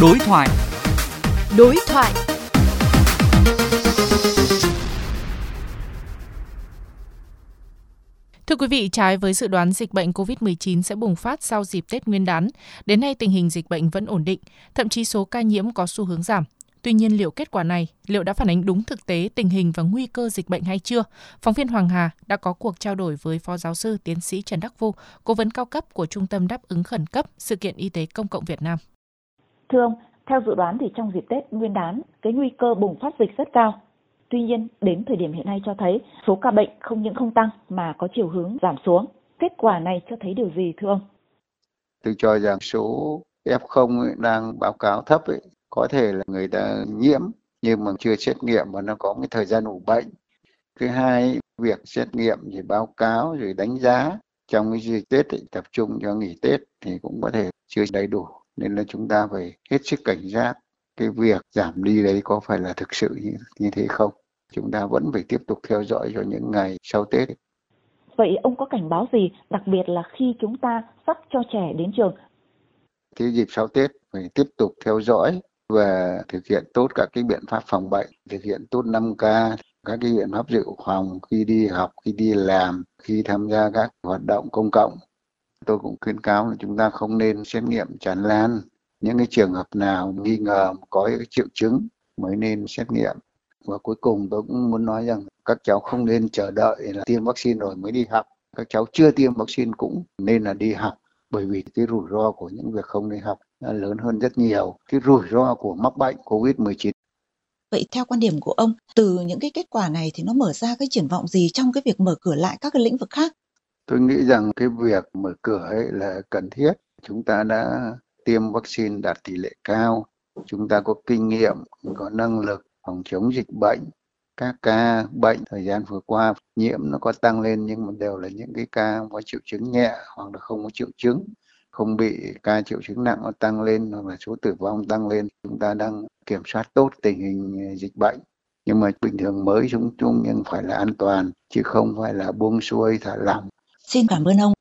Đối thoại. Đối thoại. Thưa quý vị, trái với dự đoán dịch bệnh COVID-19 sẽ bùng phát sau dịp Tết Nguyên đán, đến nay tình hình dịch bệnh vẫn ổn định, thậm chí số ca nhiễm có xu hướng giảm. Tuy nhiên liệu kết quả này liệu đã phản ánh đúng thực tế tình hình và nguy cơ dịch bệnh hay chưa? Phóng viên Hoàng Hà đã có cuộc trao đổi với Phó Giáo sư Tiến sĩ Trần Đắc Vu, Cố vấn cao cấp của Trung tâm Đáp ứng Khẩn cấp Sự kiện Y tế Công cộng Việt Nam. Thưa ông, theo dự đoán thì trong dịp Tết Nguyên đán, cái nguy cơ bùng phát dịch rất cao. Tuy nhiên, đến thời điểm hiện nay cho thấy số ca bệnh không những không tăng mà có chiều hướng giảm xuống. Kết quả này cho thấy điều gì thưa ông? Tôi cho rằng số F0 đang báo cáo thấp ấy, có thể là người ta nhiễm nhưng mà chưa xét nghiệm và nó có cái thời gian ủ bệnh. Thứ hai, việc xét nghiệm thì báo cáo rồi đánh giá trong cái dịp Tết thì tập trung cho nghỉ Tết thì cũng có thể chưa đầy đủ nên là chúng ta phải hết sức cảnh giác cái việc giảm đi đấy có phải là thực sự như, như thế không chúng ta vẫn phải tiếp tục theo dõi cho những ngày sau Tết. Vậy ông có cảnh báo gì, đặc biệt là khi chúng ta sắp cho trẻ đến trường? Cái dịp sau Tết phải tiếp tục theo dõi và thực hiện tốt các cái biện pháp phòng bệnh, thực hiện tốt 5K, các cái biện pháp dự phòng khi đi học, khi đi làm, khi tham gia các hoạt động công cộng. Tôi cũng khuyến cáo là chúng ta không nên xét nghiệm tràn lan. Những cái trường hợp nào nghi ngờ có cái triệu chứng mới nên xét nghiệm. Và cuối cùng tôi cũng muốn nói rằng các cháu không nên chờ đợi là tiêm vaccine rồi mới đi học. Các cháu chưa tiêm vaccine cũng nên là đi học bởi vì cái rủi ro của những việc không đi học lớn hơn rất nhiều cái rủi ro của mắc bệnh COVID-19. Vậy theo quan điểm của ông, từ những cái kết quả này thì nó mở ra cái triển vọng gì trong cái việc mở cửa lại các cái lĩnh vực khác? Tôi nghĩ rằng cái việc mở cửa ấy là cần thiết. Chúng ta đã tiêm vaccine đạt tỷ lệ cao, chúng ta có kinh nghiệm, có năng lực phòng chống dịch bệnh. Các ca bệnh thời gian vừa qua nhiễm nó có tăng lên nhưng mà đều là những cái ca có triệu chứng nhẹ hoặc là không có triệu chứng. Không bị ca triệu chứng nặng nó tăng lên hoặc là số tử vong tăng lên. Chúng ta đang kiểm soát tốt tình hình dịch bệnh. Nhưng mà bình thường mới chúng chung nhưng phải là an toàn chứ không phải là buông xuôi thả lỏng xin cảm ơn ông.